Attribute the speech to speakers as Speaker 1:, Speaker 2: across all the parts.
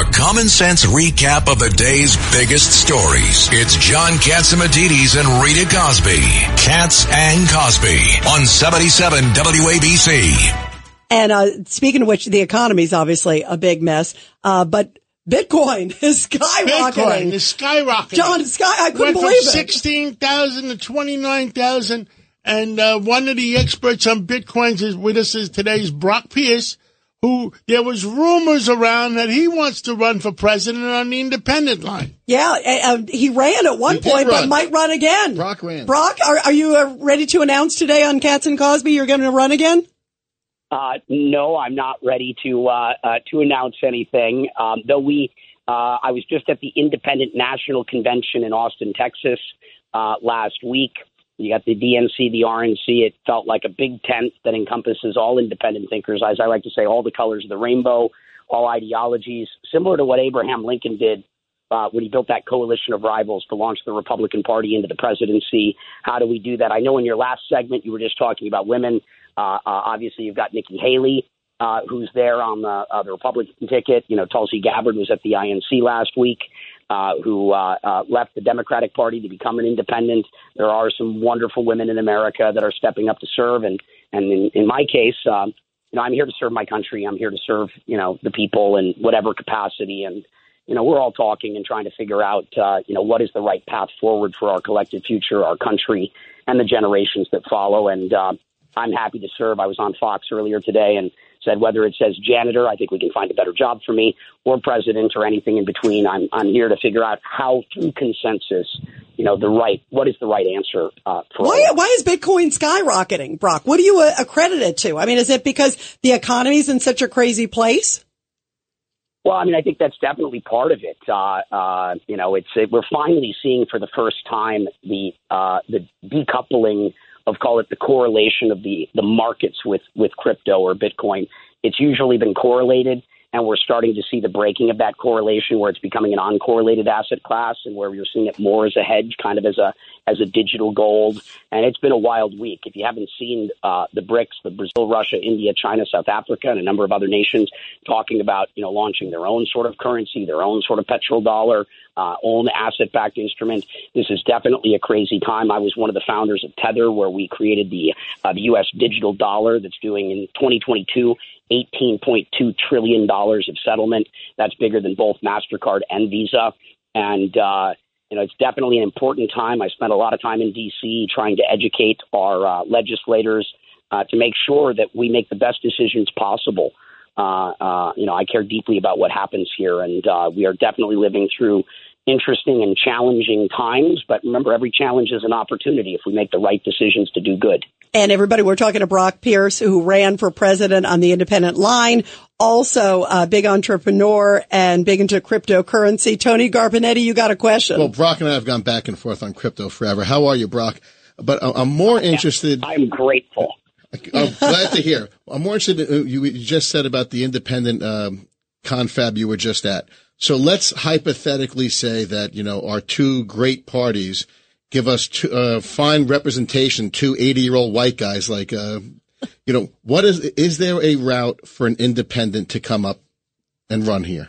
Speaker 1: A common sense recap of the day's biggest stories. It's John Catsimatidis and Rita Cosby. Cats and Cosby on 77 WABC.
Speaker 2: And uh, speaking of which, the economy is obviously a big mess. Uh, but Bitcoin is skyrocketing.
Speaker 3: Bitcoin is skyrocketing.
Speaker 2: John, sky, I couldn't
Speaker 3: Went
Speaker 2: believe
Speaker 3: from
Speaker 2: it.
Speaker 3: 16,000 to 29,000. And uh, one of the experts on Bitcoins is with us is today's Brock Pierce, who there was rumors around that he wants to run for president on the independent line.
Speaker 2: Yeah, uh, he ran at one
Speaker 4: He
Speaker 2: point, but might run again.
Speaker 4: Brock ran.
Speaker 2: Brock, are, are you uh, ready to announce today on Cats and Cosby you're going to run again?
Speaker 5: Uh, no, I'm not ready to uh, uh, to announce anything. Um, though we, uh, I was just at the Independent National Convention in Austin, Texas, uh, last week. You got the DNC, the RNC. It felt like a big tent that encompasses all independent thinkers, as I like to say, all the colors of the rainbow, all ideologies, similar to what Abraham Lincoln did uh, when he built that coalition of rivals to launch the Republican Party into the presidency. How do we do that? I know in your last segment you were just talking about women. Uh, uh, obviously, you've got Nikki Haley, uh, who's there on the, uh, the Republican ticket. You know, Tulsi Gabbard was at the INC last week, uh, who uh, uh, left the Democratic Party to become an independent. There are some wonderful women in America that are stepping up to serve, and and in, in my case, um, you know, I'm here to serve my country. I'm here to serve, you know, the people in whatever capacity, and you know, we're all talking and trying to figure out, uh, you know, what is the right path forward for our collective future, our country, and the generations that follow. And uh, I'm happy to serve. I was on Fox earlier today and said whether it says janitor, I think we can find a better job for me, or president, or anything in between. I'm I'm here to figure out how, through consensus, you know, the right what is the right answer uh, for
Speaker 2: Why,
Speaker 5: all.
Speaker 2: why is Bitcoin skyrocketing, Brock? What do you uh, accredit it to? I mean, is it because the economy's in such a crazy place?
Speaker 5: Well, I mean, I think that's definitely part of it. Uh, uh, you know, it's it, we're finally seeing for the first time the uh, the decoupling of call it the correlation of the the markets with with crypto or Bitcoin. It's usually been correlated, and we're starting to see the breaking of that correlation, where it's becoming an uncorrelated asset class, and where you're seeing it more as a hedge, kind of as a as a digital gold. And it's been a wild week. If you haven't seen uh, the BRICS, the Brazil, Russia, India, China, South Africa, and a number of other nations talking about you know launching their own sort of currency, their own sort of petrodollar, uh, own asset-backed instrument. This is definitely a crazy time. I was one of the founders of Tether, where we created the uh, the U.S. digital dollar that's doing in 2022 $18.2 trillion of settlement. That's bigger than both MasterCard and Visa. And, uh, you know, it's definitely an important time. I spent a lot of time in D.C. trying to educate our uh, legislators uh, to make sure that we make the best decisions possible. Uh, uh, you know, I care deeply about what happens here, and uh, we are definitely living through interesting and challenging times. But remember, every challenge is an opportunity if we make the right decisions to do good.
Speaker 2: And everybody, we're talking to Brock Pierce, who ran for president on the independent line. Also a big entrepreneur and big into cryptocurrency. Tony Garbinetti, you got a question.
Speaker 4: Well, Brock and I have gone back and forth on crypto forever. How are you, Brock? But I- I'm more interested.
Speaker 5: I'm grateful.
Speaker 4: I'm glad to hear. I'm more interested in you you just said about the independent um, confab you were just at. So let's hypothetically say that you know our two great parties give us two, uh, fine representation, two 80 year old white guys. Like, uh, you know, what is is there a route for an independent to come up and run here?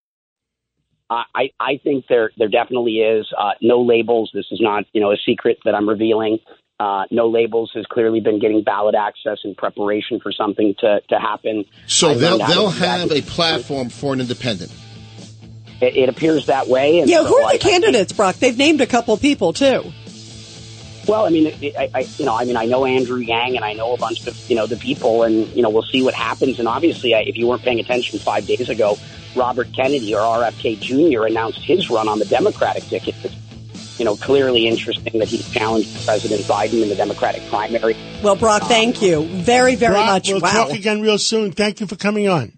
Speaker 5: I, I think there there definitely is uh, no labels. This is not you know a secret that I'm revealing. Uh, no labels has clearly been getting ballot access in preparation for something to, to happen.
Speaker 4: So
Speaker 5: I
Speaker 4: they'll
Speaker 5: learned how to
Speaker 4: they'll have a platform for an independent.
Speaker 5: It, it appears that way. And
Speaker 2: yeah,
Speaker 5: so
Speaker 2: who are
Speaker 5: I-
Speaker 2: the candidates, Brock? They've named a couple people too.
Speaker 5: Well, I mean, it- I, I, you know, I mean, I know Andrew Yang, and I know a bunch of you know the people, and you know, we'll see what happens. And obviously, I, if you weren't paying attention five days ago, Robert Kennedy or RFK Jr. announced his run on the Democratic ticket. It's, you know, clearly interesting that he's challenged President Biden in the Democratic primary.
Speaker 2: Well, Brock, thank you very, very
Speaker 3: Brock,
Speaker 2: much.
Speaker 3: We'll
Speaker 2: wow.
Speaker 3: talk again real soon. Thank you for coming on.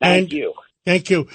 Speaker 5: Thank
Speaker 3: And-
Speaker 5: you.
Speaker 3: Thank you.